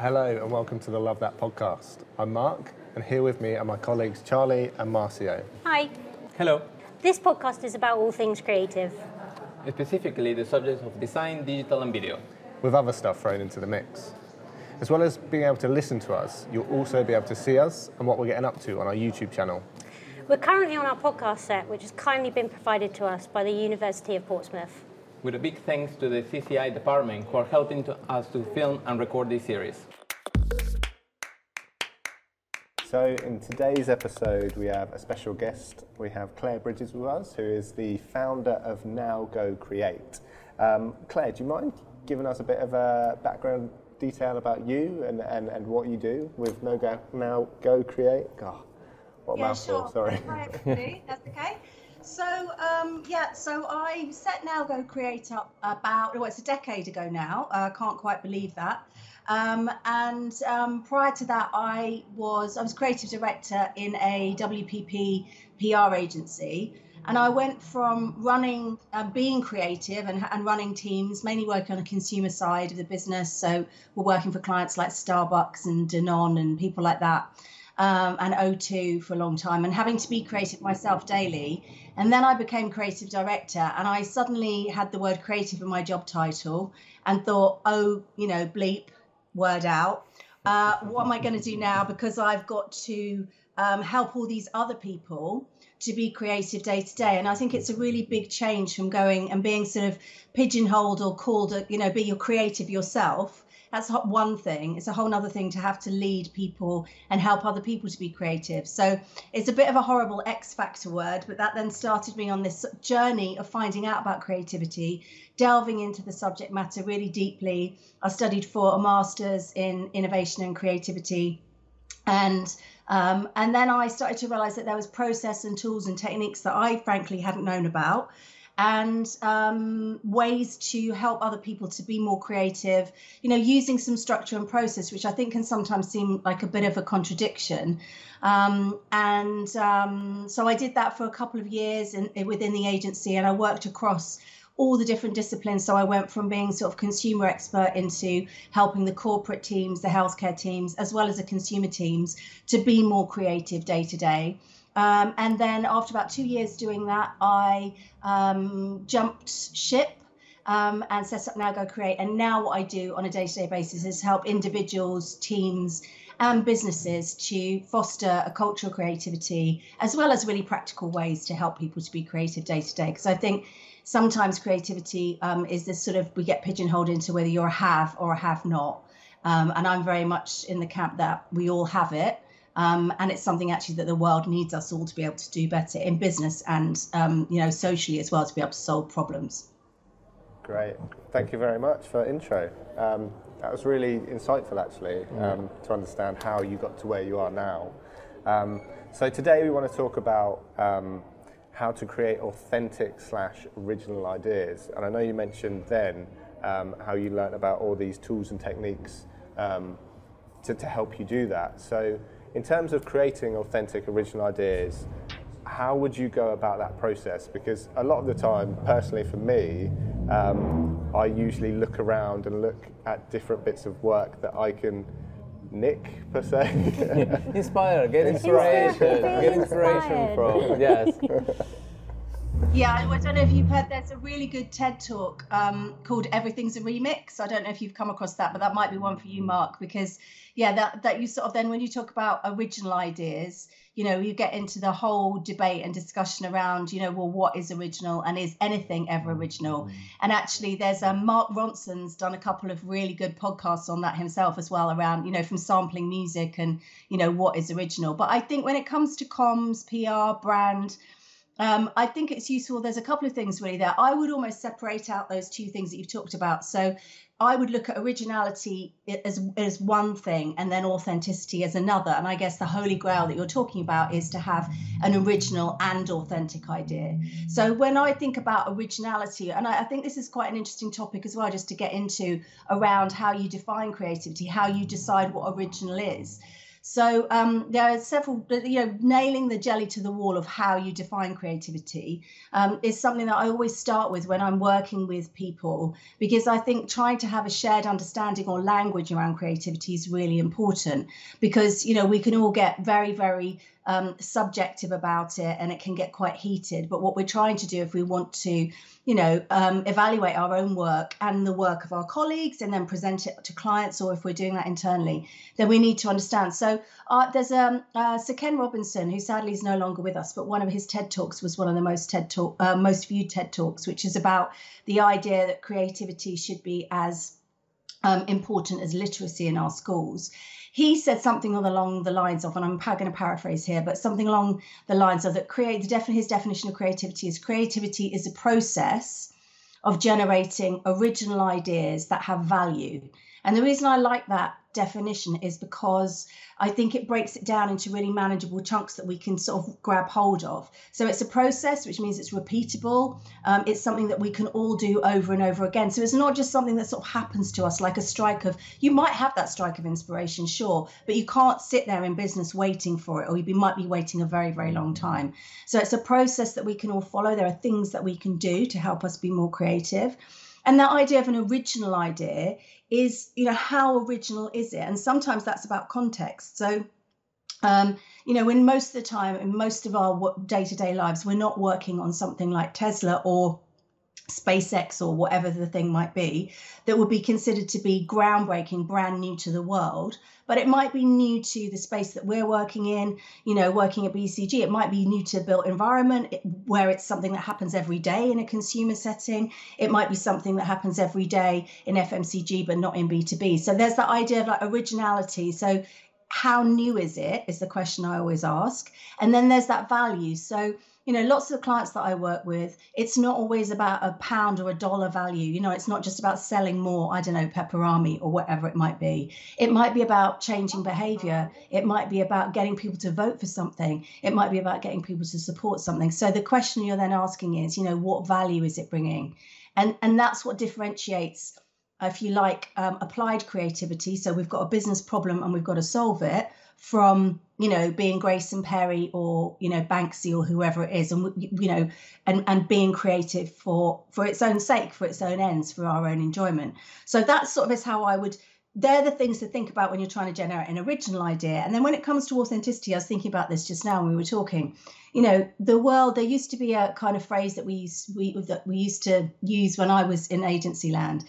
Hello and welcome to the Love That podcast. I'm Mark, and here with me are my colleagues Charlie and Marcio. Hi. Hello. This podcast is about all things creative. Specifically, the subjects of design, digital, and video. with other stuff thrown into the mix. As well as being able to listen to us, you'll also be able to see us and what we're getting up to on our YouTube channel. We're currently on our podcast set, which has kindly been provided to us by the University of Portsmouth. With a big thanks to the CCI department who are helping to us to film and record this series. So, in today's episode, we have a special guest. We have Claire Bridges with us, who is the founder of Now Go Create. Um, Claire, do you mind giving us a bit of a background detail about you and, and, and what you do with Now Go, now Go Create? God, what a Yeah, mouthful, sure. sorry. Hi, everybody. That's okay. So, um, yeah, so I set Now Go Create up about, well, it's a decade ago now. I can't quite believe that. Um, and um, prior to that, I was I was creative director in a WPP PR agency, and I went from running, um, being creative and, and running teams, mainly working on the consumer side of the business. So we're working for clients like Starbucks and Danone and people like that um, and O2 for a long time and having to be creative myself daily. And then I became creative director and I suddenly had the word creative in my job title and thought, oh, you know, bleep, word out. Uh, what am I going to do now? Because I've got to um, help all these other people to be creative day to day. And I think it's a really big change from going and being sort of pigeonholed or called, a, you know, be your creative yourself that's one thing. It's a whole other thing to have to lead people and help other people to be creative. So it's a bit of a horrible x factor word but that then started me on this journey of finding out about creativity delving into the subject matter really deeply. I studied for a master's in innovation and creativity and um, and then I started to realize that there was process and tools and techniques that I frankly hadn't known about and um, ways to help other people to be more creative, you know, using some structure and process, which I think can sometimes seem like a bit of a contradiction. Um, and um, so I did that for a couple of years in, within the agency, and I worked across all the different disciplines. So I went from being sort of consumer expert into helping the corporate teams, the healthcare teams, as well as the consumer teams to be more creative day to day. Um, and then after about two years doing that, I um, jumped ship um, and set up Now Go Create. And now what I do on a day-to-day basis is help individuals, teams, and businesses to foster a culture of creativity, as well as really practical ways to help people to be creative day to day. Because I think sometimes creativity um, is this sort of we get pigeonholed into whether you're a have or a have not. Um, and I'm very much in the camp that we all have it. Um, and it's something actually that the world needs us all to be able to do better in business and um, you know socially as well to be able to solve problems. Great. Thank you very much for intro. Um, that was really insightful, actually, um, to understand how you got to where you are now. Um, so today we want to talk about um, how to create authentic slash original ideas. And I know you mentioned then um, how you learnt about all these tools and techniques um, to, to help you do that. So in terms of creating authentic original ideas, how would you go about that process? Because a lot of the time, personally for me, um, I usually look around and look at different bits of work that I can nick, per se. Inspire, get inspiration, get inspiration from, yes. Yeah, I don't know if you've heard. There's a really good TED talk um, called "Everything's a Remix." I don't know if you've come across that, but that might be one for you, Mark, because yeah, that that you sort of then when you talk about original ideas, you know, you get into the whole debate and discussion around, you know, well, what is original and is anything ever original? And actually, there's a Mark Ronson's done a couple of really good podcasts on that himself as well, around you know from sampling music and you know what is original. But I think when it comes to comms, PR, brand um, I think it's useful. There's a couple of things really there. I would almost separate out those two things that you've talked about. So I would look at originality as, as one thing and then authenticity as another. And I guess the holy grail that you're talking about is to have an original and authentic idea. So when I think about originality, and I, I think this is quite an interesting topic as well, just to get into around how you define creativity, how you decide what original is. So um, there are several, you know, nailing the jelly to the wall of how you define creativity um, is something that I always start with when I'm working with people because I think trying to have a shared understanding or language around creativity is really important because, you know, we can all get very, very um, subjective about it and it can get quite heated. But what we're trying to do if we want to, you know, um, evaluate our own work and the work of our colleagues and then present it to clients, or if we're doing that internally, then we need to understand. So uh, there's um, uh, Sir Ken Robinson, who sadly is no longer with us, but one of his TED talks was one of the most TED talk, uh, most viewed TED talks, which is about the idea that creativity should be as um, important as literacy in our schools he said something along the lines of, and I'm going to paraphrase here, but something along the lines of that create the his definition of creativity is creativity is a process of generating original ideas that have value. And the reason I like that definition is because I think it breaks it down into really manageable chunks that we can sort of grab hold of. So it's a process, which means it's repeatable. Um, it's something that we can all do over and over again. So it's not just something that sort of happens to us like a strike of, you might have that strike of inspiration, sure, but you can't sit there in business waiting for it, or you might be waiting a very, very long time. So it's a process that we can all follow. There are things that we can do to help us be more creative. And that idea of an original idea is, you know, how original is it? And sometimes that's about context. So, um, you know, when most of the time, in most of our day to day lives, we're not working on something like Tesla or SpaceX or whatever the thing might be that would be considered to be groundbreaking, brand new to the world. But it might be new to the space that we're working in, you know, working at BCG. It might be new to built environment where it's something that happens every day in a consumer setting. It might be something that happens every day in FMCG, but not in B2B. So there's that idea of like originality. So how new is it is the question I always ask. And then there's that value. So you know, lots of clients that I work with, it's not always about a pound or a dollar value. You know, it's not just about selling more, I don't know, Peperami or whatever it might be. It might be about changing behavior. It might be about getting people to vote for something. It might be about getting people to support something. So the question you're then asking is, you know, what value is it bringing? And, and that's what differentiates, if you like, um, applied creativity. So we've got a business problem and we've got to solve it from you know being Grayson Perry or you know Banksy or whoever it is, and you know, and and being creative for for its own sake, for its own ends, for our own enjoyment. So that sort of is how I would. They're the things to think about when you're trying to generate an original idea. And then when it comes to authenticity, I was thinking about this just now when we were talking. You know, the world. There used to be a kind of phrase that we used, we that we used to use when I was in agency land,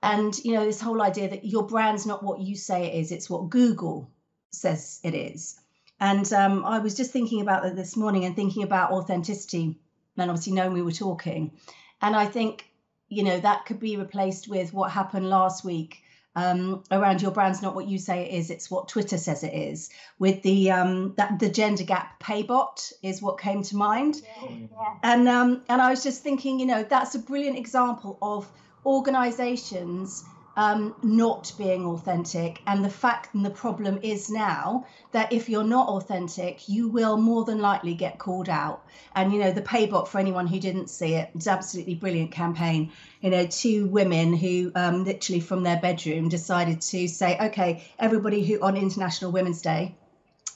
and you know this whole idea that your brand's not what you say it is; it's what Google says it is. And um, I was just thinking about that this morning and thinking about authenticity, and obviously knowing we were talking. And I think, you know, that could be replaced with what happened last week um, around your brand's not what you say it is, it's what Twitter says it is. With the um, that the gender gap pay bot is what came to mind. Yeah. And um, and I was just thinking, you know, that's a brilliant example of organizations um, not being authentic. And the fact and the problem is now that if you're not authentic, you will more than likely get called out. And, you know, the Paybot, for anyone who didn't see it, it's absolutely brilliant campaign. You know, two women who um, literally from their bedroom decided to say, okay, everybody who on International Women's Day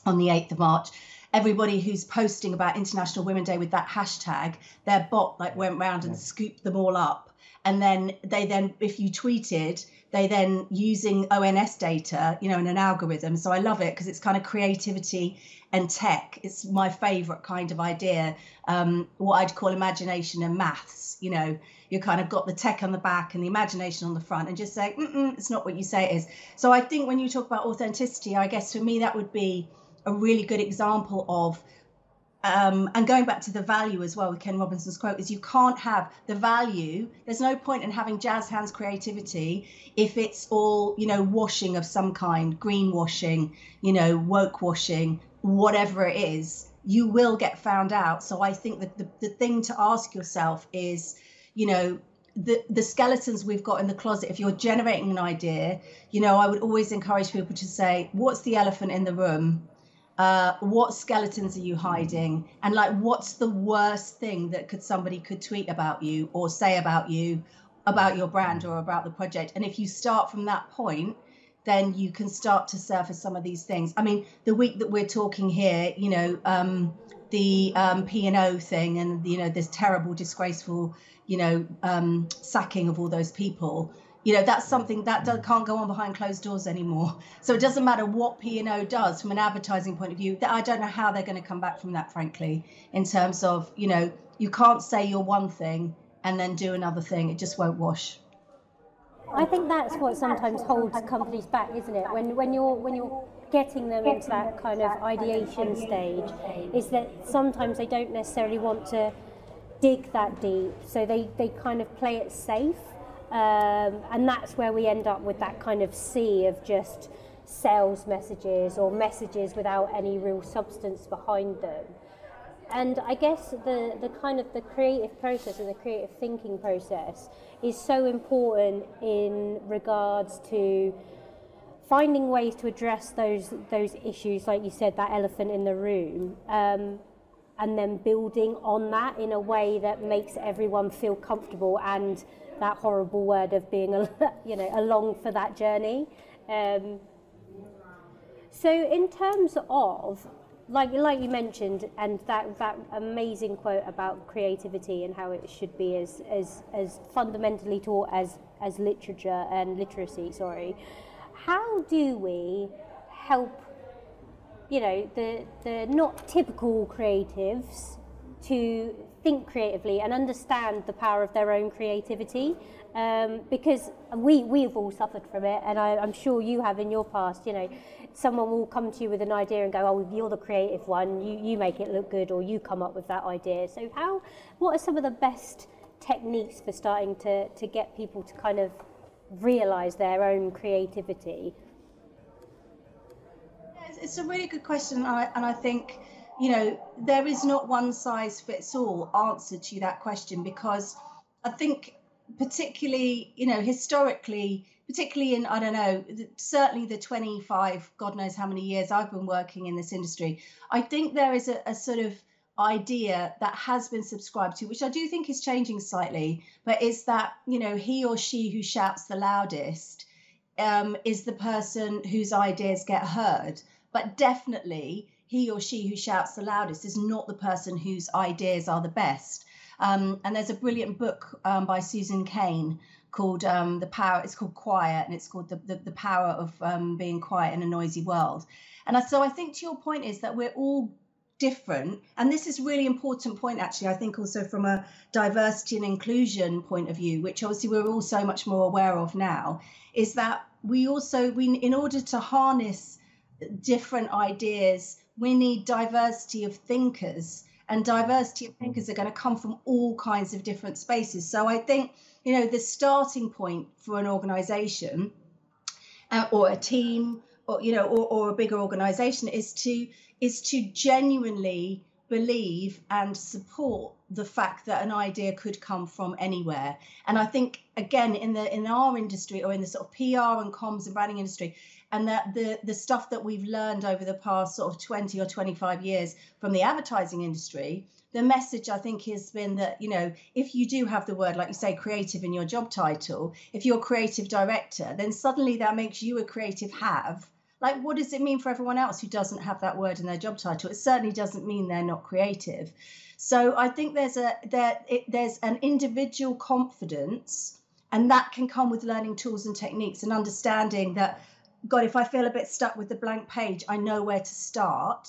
on the 8th of March, everybody who's posting about International Women's Day with that hashtag, their bot like went round and scooped them all up and then they then if you tweeted they then using ONS data you know in an algorithm. So i love it because it's kind of creativity and tech. It's my favorite kind of idea. Um, what i'd call imagination and maths you know. You kind of got the tech on the back and the imagination on the front and just say it's not what you say it is. So i think when you talk about authenticity i guess for me that would be a really good example of um, and going back to the value as well with Ken Robinson's quote is you can't have the value. There's no point in having jazz hands creativity if it's all you know washing of some kind, greenwashing, you know woke washing, whatever it is. you will get found out. So I think that the, the thing to ask yourself is, you know, the, the skeletons we've got in the closet, if you're generating an idea, you know, I would always encourage people to say, what's the elephant in the room? Uh, what skeletons are you hiding? And like, what's the worst thing that could somebody could tweet about you or say about you, about your brand or about the project? And if you start from that point, then you can start to surface some of these things. I mean, the week that we're talking here, you know, um, the um, P and O thing, and you know, this terrible, disgraceful, you know, um, sacking of all those people. You know, that's something that can't go on behind closed doors anymore. So it doesn't matter what P and O does from an advertising point of view. I don't know how they're going to come back from that, frankly. In terms of, you know, you can't say you're one thing and then do another thing. It just won't wash. I think that's what sometimes holds companies back, isn't it? When when you're when you're getting them into that kind of ideation stage, is that sometimes they don't necessarily want to dig that deep, so they they kind of play it safe, um, and that's where we end up with that kind of sea of just sales messages or messages without any real substance behind them. And I guess the, the kind of the creative process and the creative thinking process is so important in regards to finding ways to address those those issues, like you said, that elephant in the room, um, and then building on that in a way that makes everyone feel comfortable and that horrible word of being, you know, along for that journey. Um, so, in terms of like like you mentioned, and that that amazing quote about creativity and how it should be as as as fundamentally taught as as literature and literacy. Sorry, how do we help? You know the the not typical creatives to think creatively and understand the power of their own creativity um, because we we've all suffered from it and I, I'm sure you have in your past you know someone will come to you with an idea and go, oh, you're the creative one, you, you make it look good, or you come up with that idea. So, how, what are some of the best techniques for starting to, to get people to kind of realize their own creativity? It's a really good question, and I, and I think you know there is not one size fits all answer to that question because I think particularly you know historically particularly in, I don't know, certainly the 25, God knows how many years I've been working in this industry, I think there is a, a sort of idea that has been subscribed to, which I do think is changing slightly, but is that, you know, he or she who shouts the loudest um, is the person whose ideas get heard. But definitely, he or she who shouts the loudest is not the person whose ideas are the best. Um, and there's a brilliant book um, by Susan Cain called um, the power. It's called Quiet, and it's called the the, the power of um, being quiet in a noisy world. And so I think to your point is that we're all different, and this is really important point actually. I think also from a diversity and inclusion point of view, which obviously we're all so much more aware of now, is that we also we in order to harness different ideas, we need diversity of thinkers and diversity of thinkers are going to come from all kinds of different spaces. So I think you know the starting point for an organization uh, or a team or you know or, or a bigger organization is to is to genuinely believe and support the fact that an idea could come from anywhere and i think again in the in our industry or in the sort of pr and comms and branding industry and that the the stuff that we've learned over the past sort of 20 or 25 years from the advertising industry the message I think has been that, you know, if you do have the word, like you say, creative in your job title, if you're creative director, then suddenly that makes you a creative have. Like, what does it mean for everyone else who doesn't have that word in their job title? It certainly doesn't mean they're not creative. So I think there's a there it, there's an individual confidence, and that can come with learning tools and techniques and understanding that, God, if I feel a bit stuck with the blank page, I know where to start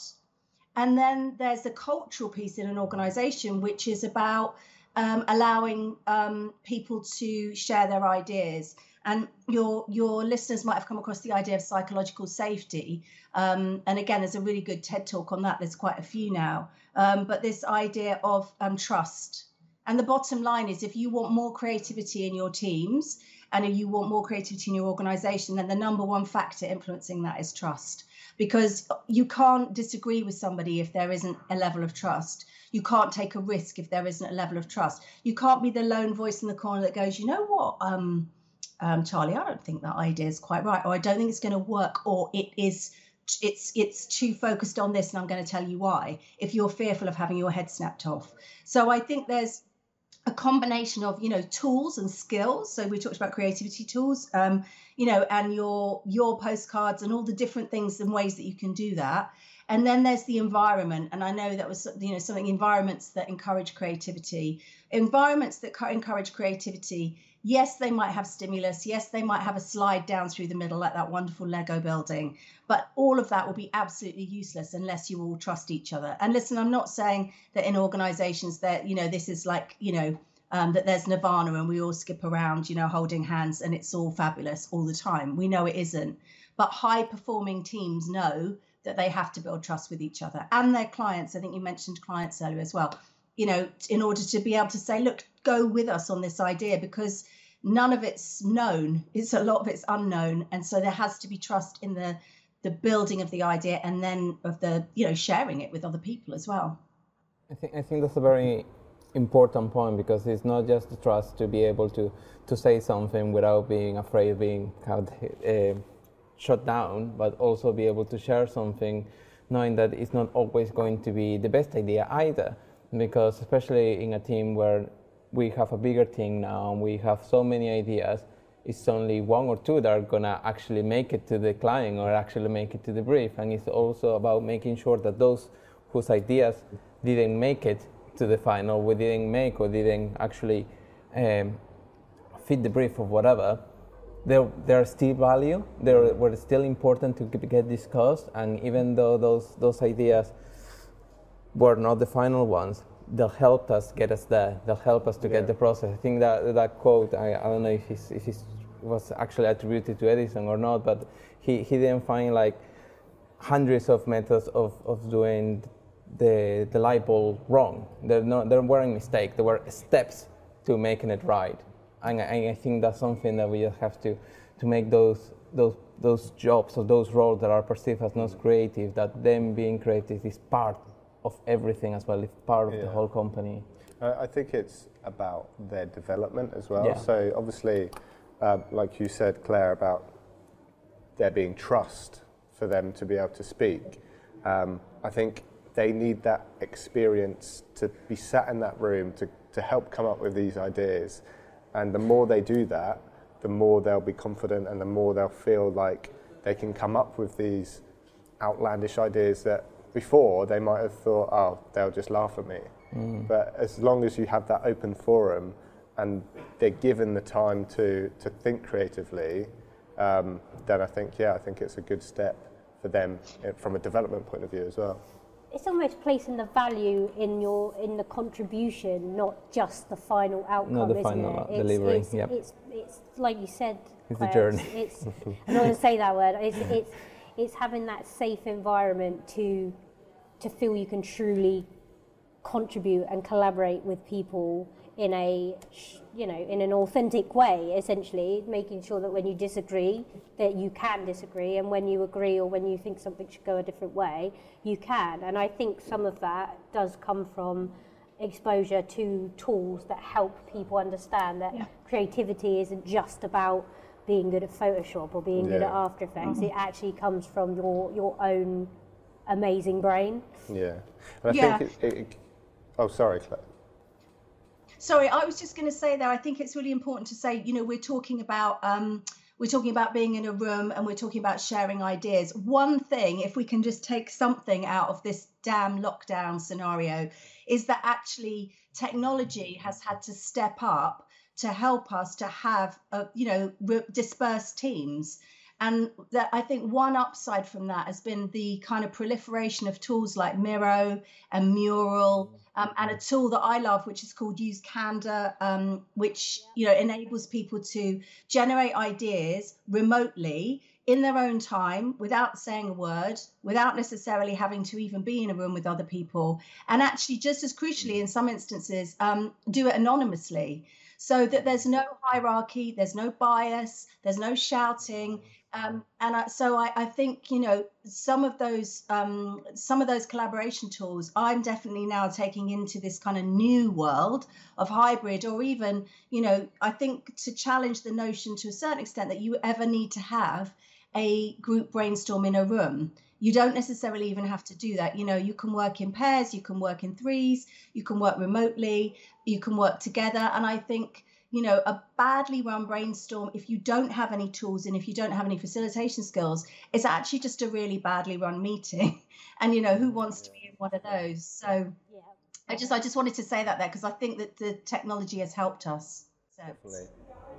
and then there's the cultural piece in an organization, which is about um, allowing um, people to share their ideas. And your your listeners might have come across the idea of psychological safety. Um, and again, there's a really good TED talk on that. There's quite a few now. Um, but this idea of um, trust. And the bottom line is if you want more creativity in your teams and if you want more creativity in your organization, then the number one factor influencing that is trust because you can't disagree with somebody if there isn't a level of trust. You can't take a risk if there isn't a level of trust. You can't be the lone voice in the corner that goes, you know what, um, um, Charlie, I don't think that idea is quite right, or I don't think it's going to work, or it is it's it's too focused on this and i'm going to tell you why if you're fearful of having your head snapped off. So i think there's a combination of you know tools and skills. So we talked about creativity tools um, you know and your your postcards and all the different things and ways that you can do that and then there's the environment. And i know that was you know something environments that encourage creativity. Environments that encourage creativity yes they might have stimulus. Yes they might have a slide down through the middle like that wonderful lego building. But all of that will be absolutely useless unless you all trust each other. And listen i'm not saying that in organizations that you know this is like you know um, that there's nirvana and we all skip around you know holding hands and it's all fabulous all the time. We know it isn't. But high performing teams know that they have to build trust with each other and their clients. I think you mentioned clients earlier as well. You know in order to be able to say look go with us on this idea because none of it's known. It's a lot of it's unknown. And so there has to be trust in the the building of the idea and then of the you know sharing it with other people as well. I think i think that's a very important point because it's not just the trust to be able to to say something without being afraid of being uh, shut down but also be able to share something knowing that it's not always going to be the best idea either. Because especially in a team where we have a bigger team now and we have so many ideas it's only one or two that are gonna actually make it to the client or actually make it to the brief. And it's also about making sure that those whose ideas didn't make it to the final we didn't make or didn't actually um, fit the brief or whatever there, there are still value they were still important to get discussed and even though those, those ideas were not the final ones they'll help us get us there. They'll help us to yeah. get the process. I think that that quote, I, I don't know if it if was actually attributed to Edison or not, but he, he didn't find like hundreds of methods of, of doing the, the light bulb wrong. There, no, there weren't mistakes, there were steps to making it right. And, and I think that's something that we just have to, to make those, those, those jobs or those roles that are perceived as not creative, that them being creative is part of everything as well, it's part of yeah. the whole company. I think it's about their development as well. Yeah. So obviously, uh, like you said, Claire, about there being trust for them to be able to speak. Um, I think they need that experience to be sat in that room to, to help come up with these ideas. And the more they do that, the more they'll be confident and the more they'll feel like they can come up with these outlandish ideas that before they might have thought, oh, they'll just laugh at me. Mm. But as long as you have that open forum and they're given the time to, to think creatively, um, then I think, yeah, I think it's a good step for them eh, from a development point of view as well. It's almost placing the value in your in the contribution, not just the final outcome, not the final it? delivery. It's, yep. it's, it's, like you said. It's a journey. It's, I'm not going to say that word. It's, it's, it's having that safe environment to to feel you can truly contribute and collaborate with people in a you know in an authentic way essentially making sure that when you disagree that you can disagree and when you agree or when you think something should go a different way you can and i think some of that does come from exposure to tools that help people understand that yeah. creativity isn't just about being good at photoshop or being yeah. good at after effects mm-hmm. it actually comes from your your own amazing brain. Yeah. And I yeah. think it, it, oh, sorry, Claire. Sorry, I was just going to say there. I think it's really important to say, you know, we're talking about um, we're talking about being in a room and we're talking about sharing ideas. One thing, if we can just take something out of this damn lockdown scenario, is that actually technology has had to step up to help us to have, a, you know, dispersed teams and that I think one upside from that has been the kind of proliferation of tools like Miro and Mural, um, and a tool that I love, which is called Use um, which you know enables people to generate ideas remotely in their own time without saying a word, without necessarily having to even be in a room with other people, and actually, just as crucially, in some instances, um, do it anonymously. So that there's no hierarchy, there's no bias, there's no shouting, Um, and I, so I, I, think you know some of those um, some of those collaboration tools I'm definitely now taking into this kind of new world of hybrid or even you know I think to challenge the notion to a certain extent that you ever need to have a group brainstorm in a room. You don't necessarily even have to do that. You know you can work in pairs you can work in threes you can work remotely you can work together. And I think you know, a badly run brainstorm, if you don't have any tools and if you don't have any facilitation skills, it's actually just a really badly run meeting. and you know, who wants to be in one of those? So yeah. I just I just wanted to say that there because I think that the technology has helped us. So. Definitely.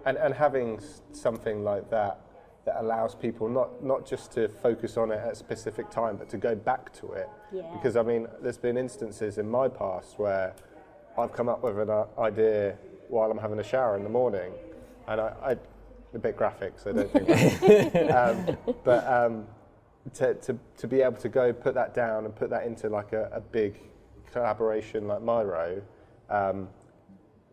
And and having something like that that allows people not not just to focus on it at a specific time, but to go back to it. Yeah. Because I mean, there's been instances in my past where I've come up with an uh, idea while I'm having a shower in the morning, and I, I a bit graphic, so I don't think. um, but um, to, to, to be able to go put that down and put that into like a, a big collaboration like Miro, um,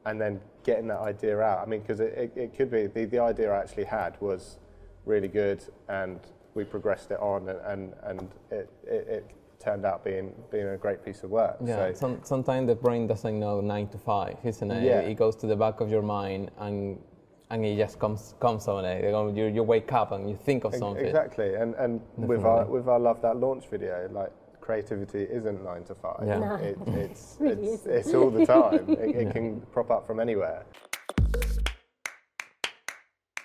and then getting that idea out. I mean, because it, it, it, could be the, the idea I actually had was really good, and we progressed it on, and and, and it, it, it turned out being being a great piece of work. Yeah, so, some, sometimes the brain doesn't know nine to five, isn't it? Yeah. It goes to the back of your mind and and it just comes comes on it. You, you wake up and you think of something. Exactly, and and with our with our love that launch video, like creativity isn't nine to five. Yeah. No. It, it's, really it's, it's, all the time. it, it yeah. can prop up from anywhere.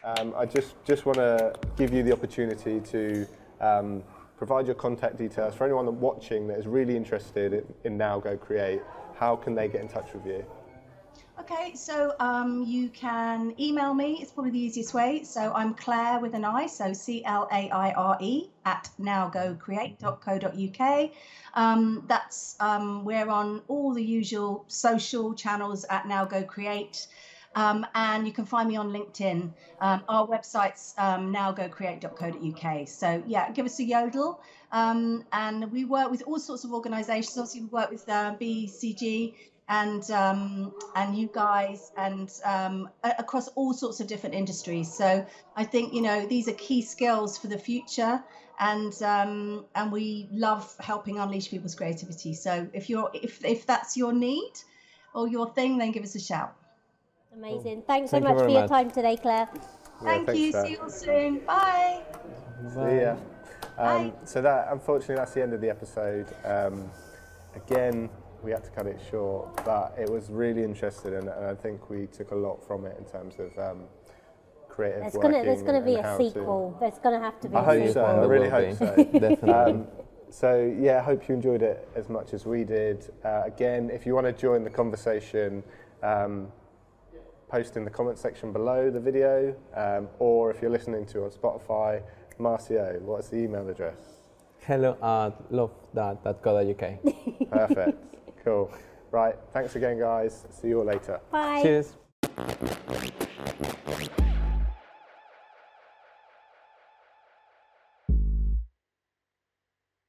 Um, I just just want to give you the opportunity to. Um, provide your contact details for anyone watching that is really interested in, Now Go Create. How can they get in touch with you? Okay, so um, you can email me. It's probably the easiest way. So I'm Claire with an I, so C L A I R E at nowgocreate.co.uk. Um, that's um, we're on all the usual social channels at Now Go Create. Um, and you can find me on LinkedIn. Um, our website's um, nowgocreate.co.uk. So yeah, give us a yodel. Um, and we work with all sorts of organisations. Obviously, we work with uh, BCG and um, and you guys and um, across all sorts of different industries. So I think you know these are key skills for the future, and um, and we love helping unleash people's creativity. So if you're if if that's your need or your thing, then give us a shout. Amazing. Thanks Thank so much for your much. time today, Claire. Yeah, Thank you. See you all soon. Bye. See ya. Um, so that, unfortunately, that's the end of the episode. Um, again, we had to cut it short, but it was really interesting, and, and I think we took a lot from it in terms of um, creative there's working. Gonna, there's going to be a sequel. To, there's going to have to be. I hope so. I really hope so. Definitely. Um, so yeah, I hope you enjoyed it as much as we did. Uh, again, if you want to join the conversation. Um, post in the comment section below the video, um, or if you're listening to on Spotify, Marcio, what's the email address? Hello at lovethat.co.uk. Perfect. cool. Right. Thanks again, guys. See you all later. Bye. Cheers.